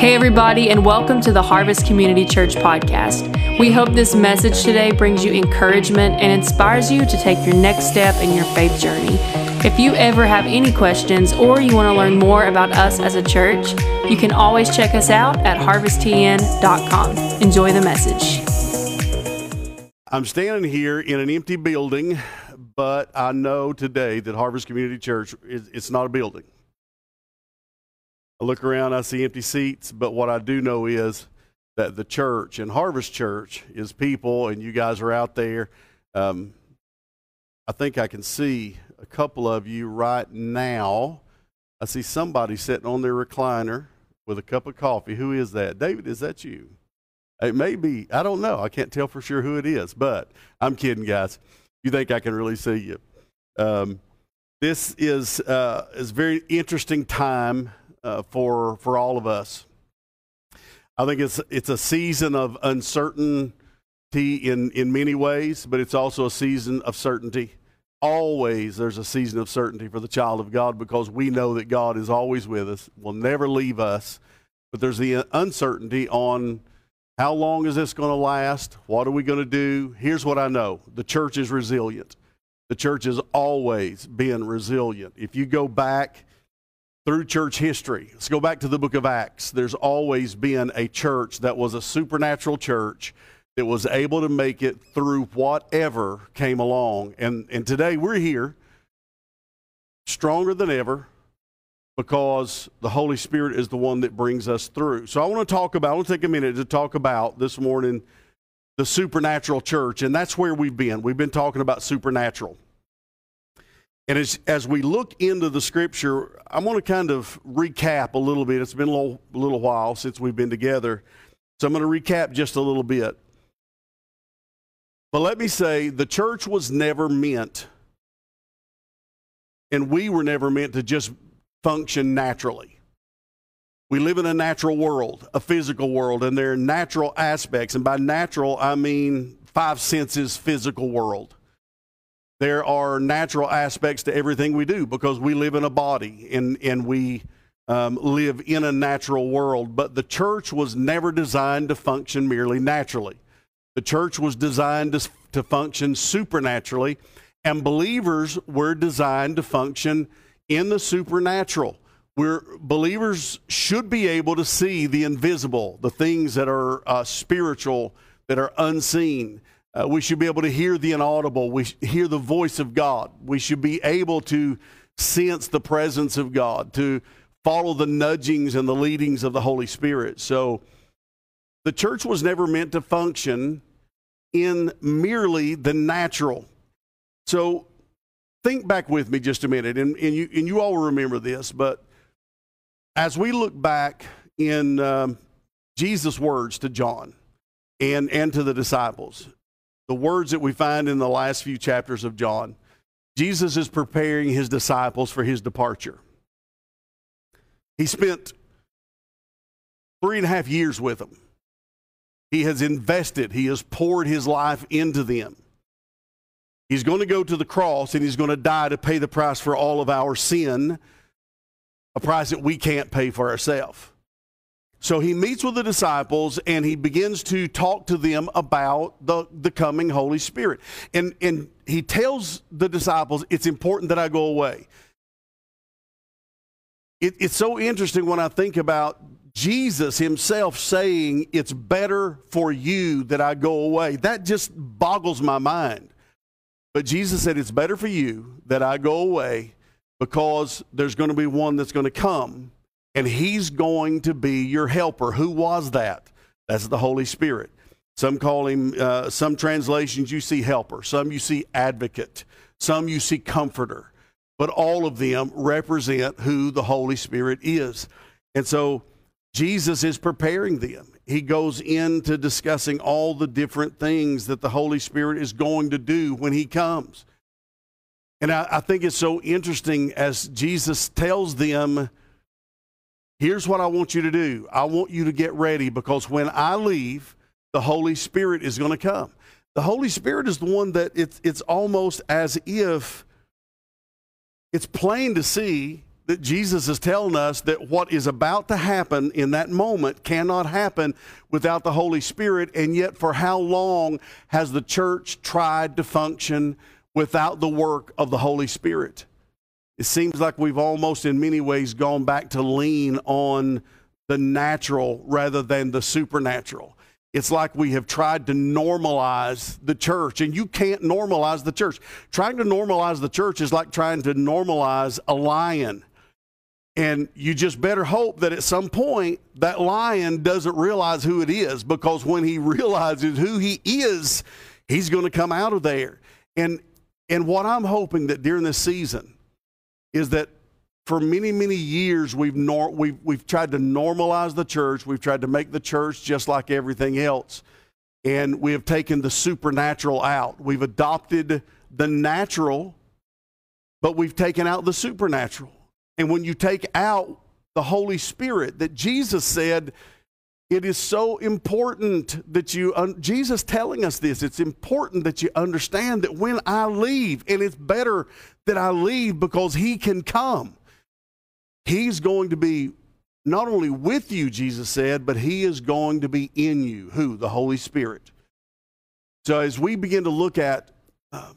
Hey, everybody, and welcome to the Harvest Community Church podcast. We hope this message today brings you encouragement and inspires you to take your next step in your faith journey. If you ever have any questions or you want to learn more about us as a church, you can always check us out at harvesttn.com. Enjoy the message. I'm standing here in an empty building, but I know today that Harvest Community Church is it's not a building. I look around, I see empty seats, but what I do know is that the church and Harvest Church is people, and you guys are out there. Um, I think I can see a couple of you right now. I see somebody sitting on their recliner with a cup of coffee. Who is that? David, is that you? It may be. I don't know. I can't tell for sure who it is, but I'm kidding, guys. You think I can really see you? Um, this is uh, is very interesting time uh, for for all of us. I think it's it's a season of uncertainty in in many ways, but it's also a season of certainty. Always there's a season of certainty for the child of God because we know that God is always with us, will never leave us. But there's the uncertainty on how long is this going to last? What are we going to do? Here's what I know the church is resilient. The church has always been resilient. If you go back through church history. Let's go back to the book of Acts. There's always been a church that was a supernatural church that was able to make it through whatever came along. And, and today we're here stronger than ever because the Holy Spirit is the one that brings us through. So I want to talk about, I want to take a minute to talk about this morning the supernatural church. And that's where we've been. We've been talking about supernatural. And as, as we look into the scripture, I want to kind of recap a little bit. It's been a little, little while since we've been together. So I'm going to recap just a little bit. But let me say the church was never meant, and we were never meant to just function naturally. We live in a natural world, a physical world, and there are natural aspects. And by natural, I mean five senses physical world there are natural aspects to everything we do because we live in a body and, and we um, live in a natural world. But the church was never designed to function merely naturally. The church was designed to, to function supernaturally, and believers were designed to function in the supernatural. Where believers should be able to see the invisible, the things that are uh, spiritual, that are unseen. Uh, we should be able to hear the inaudible. We hear the voice of God. We should be able to sense the presence of God, to follow the nudgings and the leadings of the Holy Spirit. So the church was never meant to function in merely the natural. So think back with me just a minute, and, and, you, and you all remember this, but as we look back in um, Jesus' words to John and, and to the disciples, the words that we find in the last few chapters of John. Jesus is preparing his disciples for his departure. He spent three and a half years with them. He has invested, he has poured his life into them. He's going to go to the cross and he's going to die to pay the price for all of our sin, a price that we can't pay for ourselves. So he meets with the disciples and he begins to talk to them about the, the coming Holy Spirit. And, and he tells the disciples, It's important that I go away. It, it's so interesting when I think about Jesus himself saying, It's better for you that I go away. That just boggles my mind. But Jesus said, It's better for you that I go away because there's going to be one that's going to come and he's going to be your helper. Who was that? That's the Holy Spirit. Some call him, uh, some translations you see helper, some you see advocate, some you see comforter, but all of them represent who the Holy Spirit is. And so Jesus is preparing them. He goes into discussing all the different things that the Holy Spirit is going to do when he comes. And I, I think it's so interesting as Jesus tells them Here's what I want you to do I want you to get ready because when I leave, the Holy Spirit is going to come. The Holy Spirit is the one that it's, it's almost as if it's plain to see that Jesus is telling us that what is about to happen in that moment cannot happen without the Holy Spirit. And yet, for how long has the church tried to function without the work of the Holy Spirit? It seems like we've almost, in many ways, gone back to lean on the natural rather than the supernatural. It's like we have tried to normalize the church, and you can't normalize the church. Trying to normalize the church is like trying to normalize a lion. And you just better hope that at some point that lion doesn't realize who it is because when he realizes who he is, he's going to come out of there. And, and what I'm hoping that during this season is that for many, many years, we've, nor- we've, we've tried to normalize the church. We've tried to make the church just like everything else. And we have taken the supernatural out. We've adopted the natural, but we've taken out the supernatural. And when you take out the Holy Spirit, that Jesus said, it is so important that you, un- Jesus telling us this, it's important that you understand that when I leave, and it's better that I leave because He can come. He's going to be not only with you, Jesus said, but He is going to be in you. Who? The Holy Spirit. So as we begin to look at um,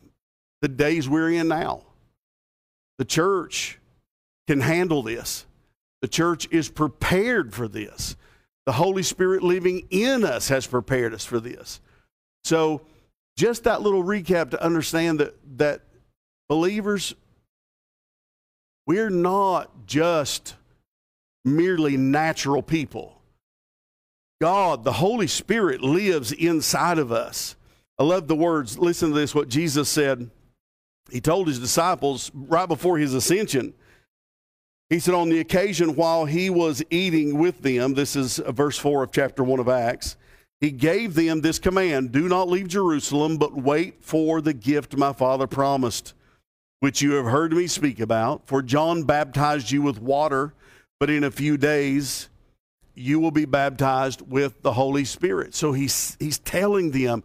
the days we're in now, the church can handle this. The church is prepared for this. The Holy Spirit living in us has prepared us for this. So, just that little recap to understand that, that believers, we're not just merely natural people. God, the Holy Spirit, lives inside of us. I love the words. Listen to this what Jesus said. He told his disciples right before his ascension. He said, On the occasion while he was eating with them, this is verse 4 of chapter 1 of Acts, he gave them this command Do not leave Jerusalem, but wait for the gift my Father promised which you have heard me speak about. For John baptized you with water, but in a few days you will be baptized with the Holy Spirit. So he's, he's telling them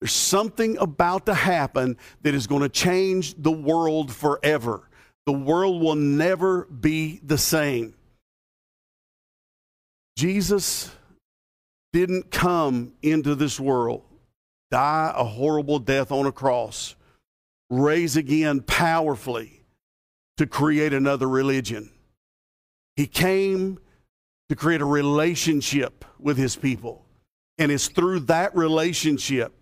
there's something about to happen that is going to change the world forever. The world will never be the same. Jesus didn't come into this world, die a horrible death on a cross raise again powerfully to create another religion. He came to create a relationship with his people. And it's through that relationship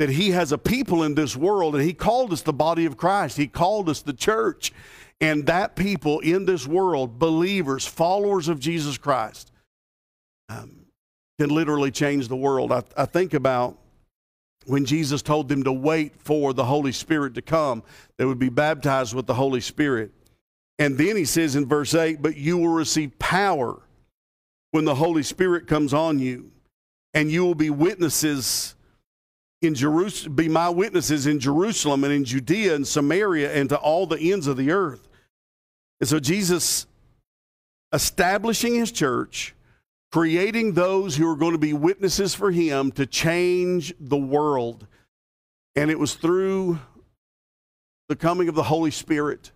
that he has a people in this world, and he called us the body of Christ. He called us the church. And that people in this world, believers, followers of Jesus Christ, um, can literally change the world. I, I think about when Jesus told them to wait for the Holy Spirit to come, they would be baptized with the Holy Spirit. And then he says in verse 8, But you will receive power when the Holy Spirit comes on you, and you will be witnesses in Jerusalem, be my witnesses in Jerusalem and in Judea and Samaria and to all the ends of the earth. And so Jesus establishing his church creating those who are going to be witnesses for him to change the world. And it was through the coming of the Holy Spirit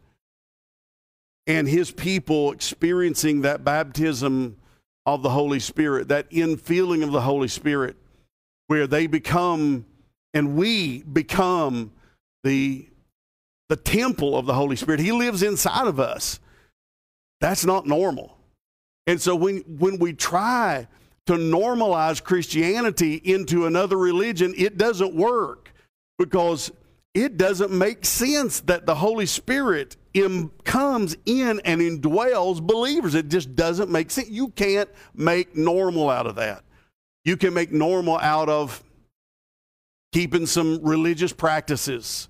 and his people experiencing that baptism of the Holy Spirit, that infilling of the Holy Spirit, where they become and we become the, the temple of the Holy Spirit. He lives inside of us. That's not normal. And so when, when we try to normalize Christianity into another religion, it doesn't work because it doesn't make sense that the Holy Spirit comes in and indwells believers. It just doesn't make sense. You can't make normal out of that. You can make normal out of keeping some religious practices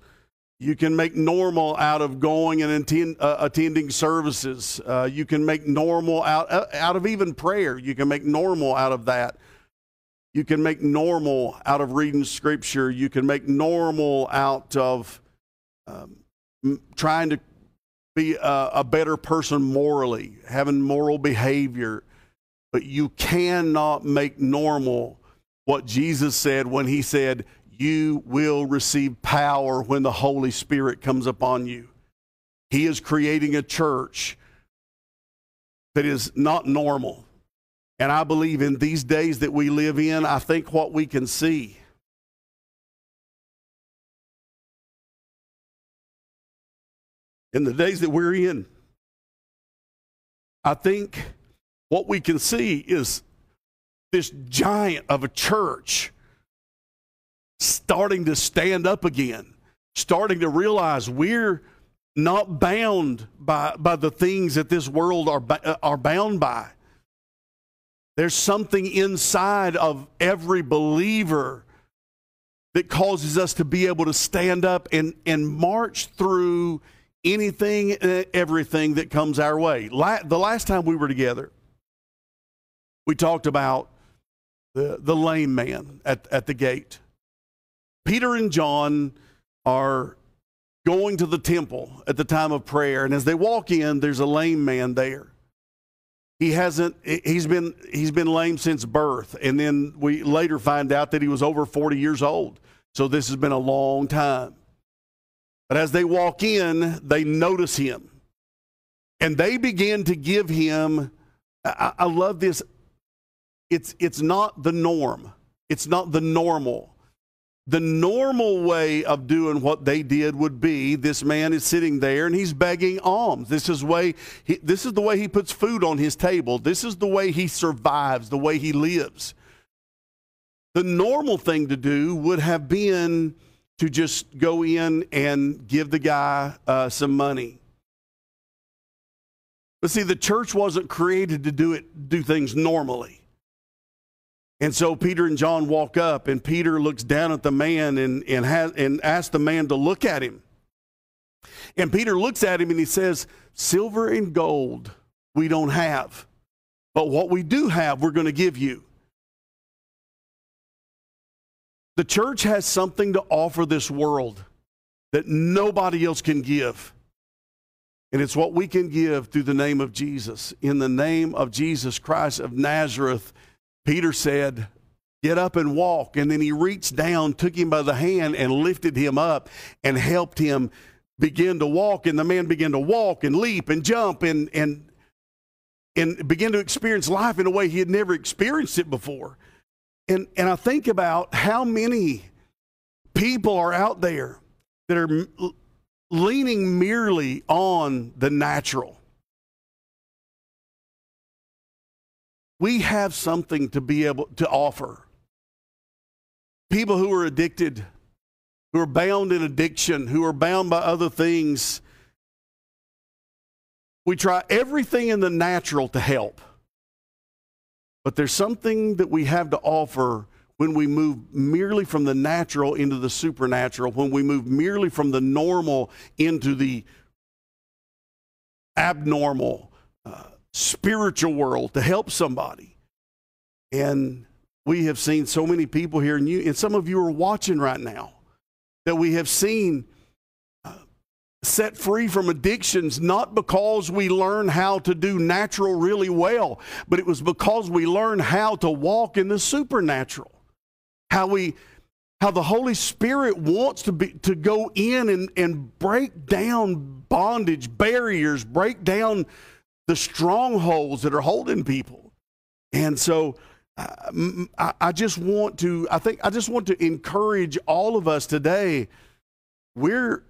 you can make normal out of going and attend, uh, attending services. Uh, you can make normal out, uh, out of even prayer. You can make normal out of that. You can make normal out of reading scripture. You can make normal out of um, trying to be a, a better person morally, having moral behavior. But you cannot make normal what Jesus said when he said, you will receive power when the Holy Spirit comes upon you. He is creating a church that is not normal. And I believe in these days that we live in, I think what we can see. In the days that we're in, I think what we can see is this giant of a church starting to stand up again, starting to realize we're not bound by, by the things that this world are, uh, are bound by. There's something inside of every believer that causes us to be able to stand up and, and march through anything and everything that comes our way. La- the last time we were together, we talked about the, the lame man at, at the gate. Peter and John are going to the temple at the time of prayer. And as they walk in, there's a lame man there. He hasn't, he's been, he's been lame since birth. And then we later find out that he was over 40 years old. So this has been a long time. But as they walk in, they notice him. And they begin to give him, I, I love this. It's, it's not the norm. It's not the normal the normal way of doing what they did would be this man is sitting there and he's begging alms. This is way he, this is the way he puts food on his table. This is the way he survives the way he lives. The normal thing to do would have been to just go in and give the guy uh, some money. But see the church wasn't created to do it do things normally and so Peter and John walk up, and Peter looks down at the man and, and, has, and asks the man to look at him. And Peter looks at him and he says, Silver and gold we don't have, but what we do have, we're going to give you. The church has something to offer this world that nobody else can give. And it's what we can give through the name of Jesus. In the name of Jesus Christ of Nazareth, Peter said, Get up and walk. And then he reached down, took him by the hand, and lifted him up and helped him begin to walk. And the man began to walk and leap and jump and, and, and begin to experience life in a way he had never experienced it before. And, and I think about how many people are out there that are leaning merely on the natural. We have something to be able to offer. People who are addicted, who are bound in addiction, who are bound by other things. We try everything in the natural to help. But there's something that we have to offer when we move merely from the natural into the supernatural, when we move merely from the normal into the abnormal. Uh, spiritual world to help somebody. And we have seen so many people here, and, you, and some of you are watching right now, that we have seen uh, set free from addictions, not because we learn how to do natural really well, but it was because we learned how to walk in the supernatural. How we how the Holy Spirit wants to be to go in and, and break down bondage, barriers, break down the strongholds that are holding people. And so uh, I, I just want to, I think, I just want to encourage all of us today. We're,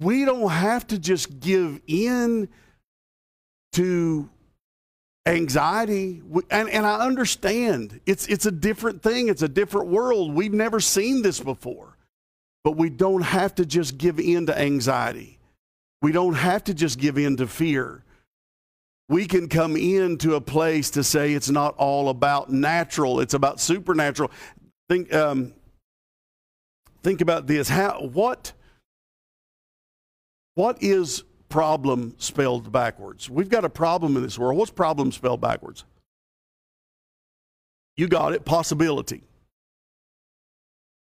we don't have to just give in to anxiety. And, and i understand. It's, it's a different thing. It's a different world. We've never seen this before. But we don't have to just give in to anxiety. We don't have to just give in to fear we can come into a place to say it's not all about natural, it's about supernatural. Think, um, think about this. How, what, what is problem spelled backwards? We've got a problem in this world. What's problem spelled backwards? You got it, possibility.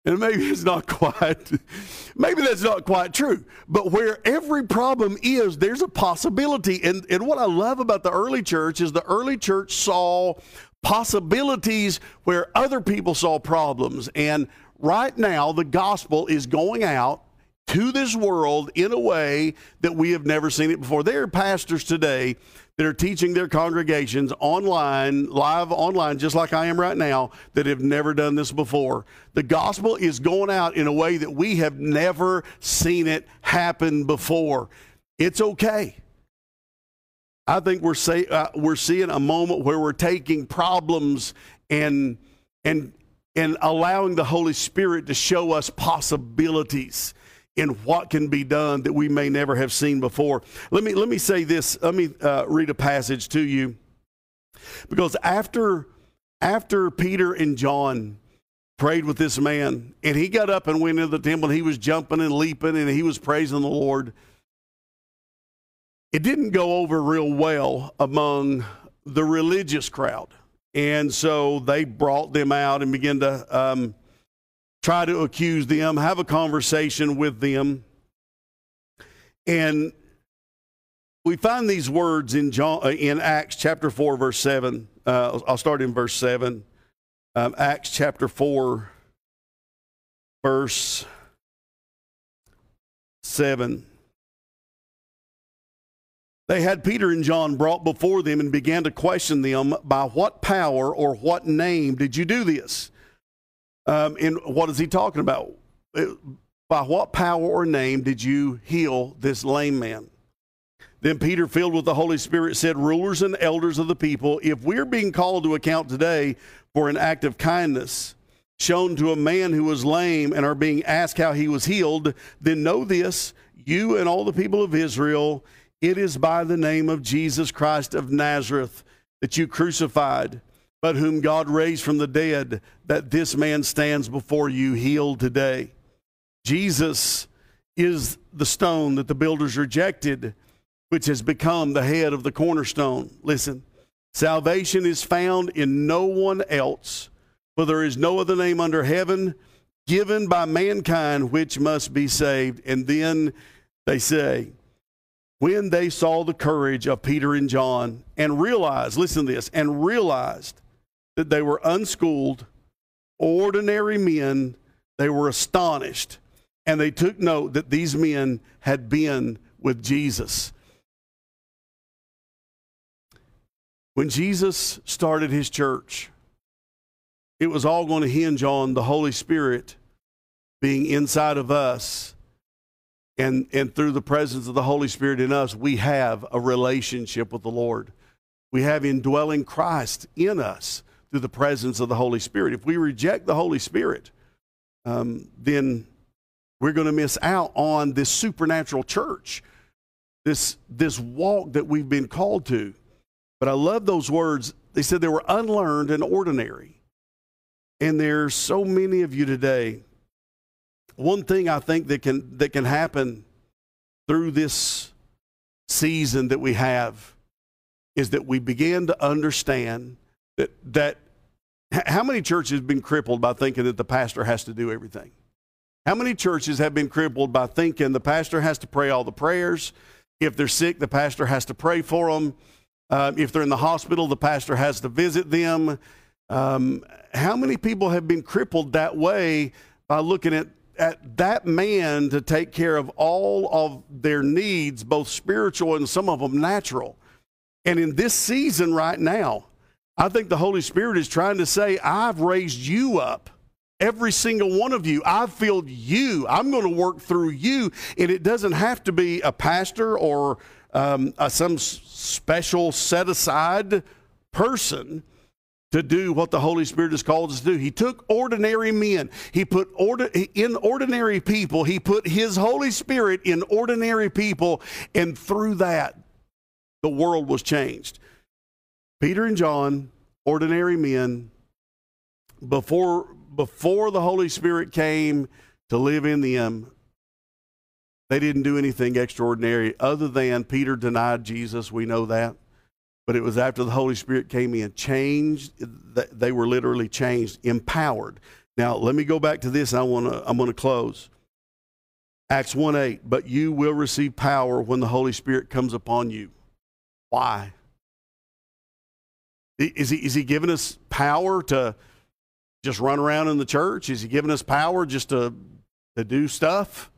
And maybe it's not quite, maybe that's not quite true. But where every problem is, there's a possibility. And, and what I love about the early church is the early church saw possibilities where other people saw problems. And right now, the gospel is going out to this world in a way that we have never seen it before. There are pastors today that are teaching their congregations online, live online, just like I am right now, that have never done this before. The gospel is going out in a way that we have never seen it happen before. It's okay. I think we're say, uh, we're seeing a moment where we're taking problems and and and allowing the Holy Spirit to show us possibilities in what can be done that we may never have seen before. Let me let me say this. Let me uh, read a passage to you because after after Peter and John prayed with this man and he got up and went into the temple and he was jumping and leaping and he was praising the Lord. It didn't go over real well among the religious crowd. And so they brought them out and began to um, try to accuse them, have a conversation with them. And we find these words in, John, uh, in Acts chapter 4, verse 7. Uh, I'll start in verse 7. Um, Acts chapter 4, verse 7. They had Peter and John brought before them and began to question them by what power or what name did you do this? Um, and what is he talking about? By what power or name did you heal this lame man? Then Peter, filled with the Holy Spirit, said, Rulers and elders of the people, if we're being called to account today for an act of kindness shown to a man who was lame and are being asked how he was healed, then know this, you and all the people of Israel it is by the name of Jesus Christ of Nazareth that you crucified, but whom God raised from the dead, that this man stands before you healed today. Jesus is the stone that the builders rejected, which has become the head of the cornerstone. Listen, salvation is found in no one else, for there is no other name under heaven given by mankind which must be saved. And then they say, when they saw the courage of Peter and John and realized, listen to this, and realized that they were unschooled, ordinary men, they were astonished. And they took note that these men had been with Jesus. When Jesus started his church, it was all going to hinge on the Holy Spirit being inside of us and, and through the presence of the Holy Spirit in us, we have a relationship with the Lord. We have indwelling Christ in us through the presence of the Holy Spirit. If we reject the Holy Spirit, um, then we're going to miss out on this supernatural church, this, this walk that we've been called to. But I love those words. They said they were unlearned and ordinary. And there's so many of you today one thing I think that can that can happen through this season that we have is that we begin to understand that that how many churches have been crippled by thinking that the pastor has to do everything? How many churches have been crippled by thinking the pastor has to pray all the prayers? If they're sick, the pastor has to pray for them. Uh, if they're in the hospital, the pastor has to visit them. Um, how many people have been crippled that way by looking at at that man to take care of all of their needs, both spiritual and some of them natural. And in this season right now, I think the Holy Spirit is trying to say, I've raised you up. Every single one of you, I've filled you. I'm going to work through you. And it doesn't have to be a pastor or um, some special set aside person to do what the Holy Spirit has called us to do. He took ordinary men. He put order, in ordinary people. He put His Holy Spirit in ordinary people, and through that, the world was changed. Peter and John, ordinary men, before before the Holy Spirit came to live in them, they didn't do anything extraordinary other than Peter denied Jesus. We know that. But it was after the Holy Spirit came in, changed, they were literally changed, empowered. Now, let me go back to this. I wanna, I'm going to close. Acts 1 8, but you will receive power when the Holy Spirit comes upon you. Why? Is he, is he giving us power to just run around in the church? Is he giving us power just to, to do stuff?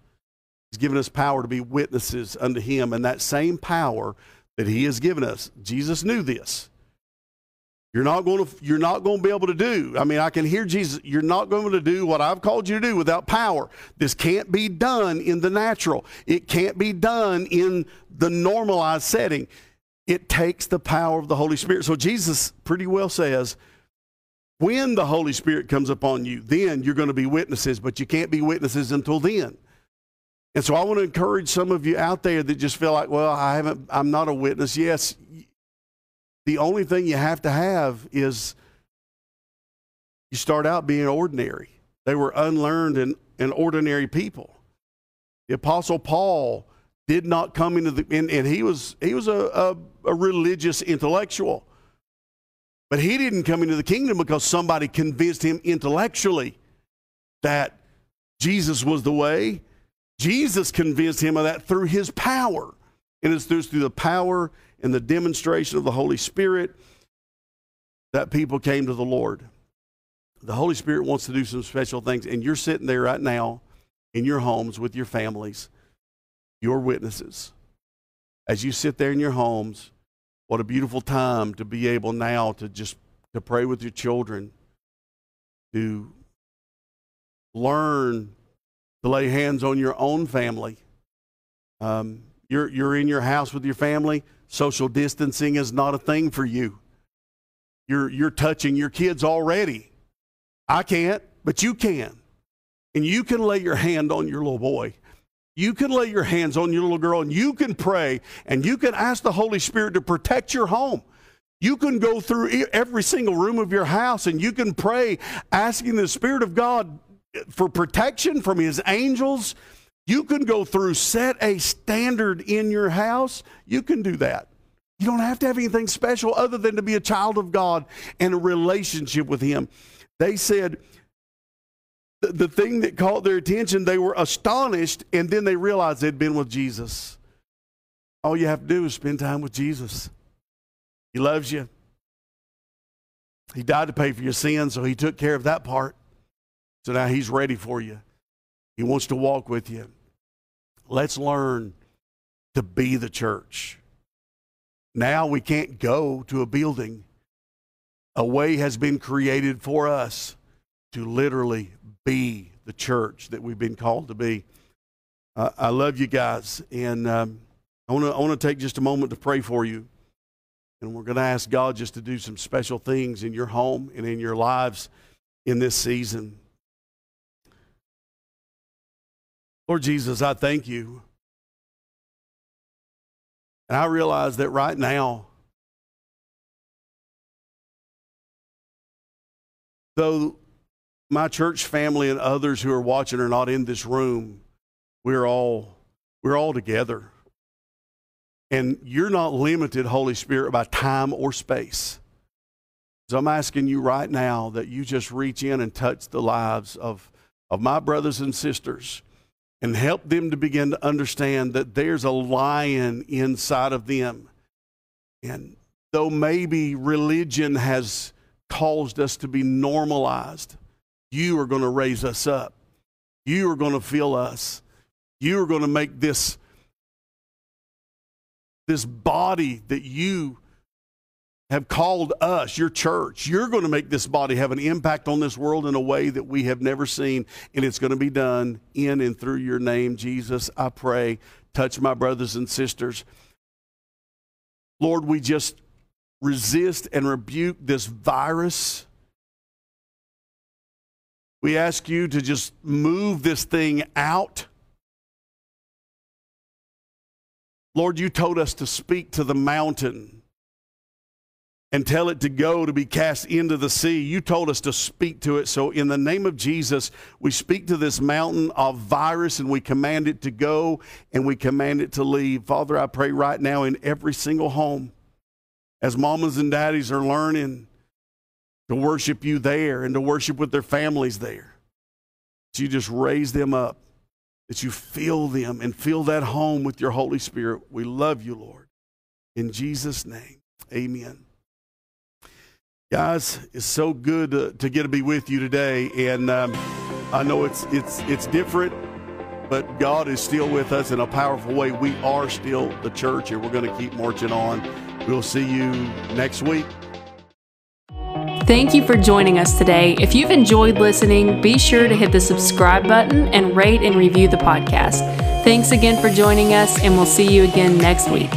He's given us power to be witnesses unto him. And that same power that he has given us. Jesus knew this. You're not going to you're not going to be able to do. I mean, I can hear Jesus, you're not going to do what I've called you to do without power. This can't be done in the natural. It can't be done in the normalized setting. It takes the power of the Holy Spirit. So Jesus pretty well says, when the Holy Spirit comes upon you, then you're going to be witnesses, but you can't be witnesses until then. And so I want to encourage some of you out there that just feel like, well, I haven't, I'm not a witness. Yes, the only thing you have to have is you start out being ordinary. They were unlearned and, and ordinary people. The Apostle Paul did not come into the, and, and he was, he was a, a, a religious intellectual. But he didn't come into the kingdom because somebody convinced him intellectually that Jesus was the way. Jesus convinced him of that through his power. And it's through the power and the demonstration of the Holy Spirit that people came to the Lord. The Holy Spirit wants to do some special things, and you're sitting there right now in your homes with your families, your witnesses. As you sit there in your homes, what a beautiful time to be able now to just to pray with your children, to learn to lay hands on your own family. Um, you're, you're in your house with your family. Social distancing is not a thing for you. You're, you're touching your kids already. I can't, but you can. And you can lay your hand on your little boy you can lay your hands on your little girl and you can pray and you can ask the Holy Spirit to protect your home. You can go through every single room of your house and you can pray asking the Spirit of God for protection from His angels. You can go through, set a standard in your house. You can do that. You don't have to have anything special other than to be a child of God and a relationship with Him. They said, the, thing that caught their attention, they were astonished, and then they realized they'd been with Jesus. All you have to do is spend time with Jesus. He loves you. He died to pay for your sins, so he took care of that part. So now he's ready for you. He wants to walk with you. Let's learn to be the church. Now we can't go to a building. A way has been created for us to literally be the church that we've been called to be. Uh, I love you guys, and um, I want to I want to take just a moment to pray for you, and we're going to ask God just to do some special things in your home and in your lives in this season. Lord Jesus, I thank you. And I realize that right now, though my church family and others who are watching are not in this room, we're all we're all together. And you're not limited, Holy Spirit, by time or space. So I'm asking you right now that you just reach in and touch the lives of, of my brothers and sisters and help them to begin to understand that there's a lion inside of them. And though maybe religion has caused us to be normalized, you are going to raise us up. You are going to fill us. You are going to make this, this body that you have called us, your church, you're going to make this body have an impact on this world in a way that we have never seen. And it's going to be done in and through your name, Jesus. I pray. Touch my brothers and sisters. Lord, we just resist and rebuke this virus we ask you to just move this thing out. Lord, you told us to speak to the mountain and tell it to go to be cast into the sea. You told us to speak to it. So, in the name of Jesus, we speak to this mountain of virus and we command it to go and we command it to leave. Father, I pray right now in every single home as mamas and daddies are learning to worship you there and to worship with their families there. That you just raise them up, that you fill them and fill that home with your Holy Spirit. We love you, Lord. In Jesus' name, amen. Guys, it's so good to, to get to be with you today. And um, I know it's, it's, it's different. but God is still with us in a powerful way. We are still the church, and we're going to keep marching on. We'll see you next week. Thank you for joining us today. If you've enjoyed listening, be sure to hit the subscribe button and rate and review the podcast. Thanks again for joining us, and we'll see you again next week.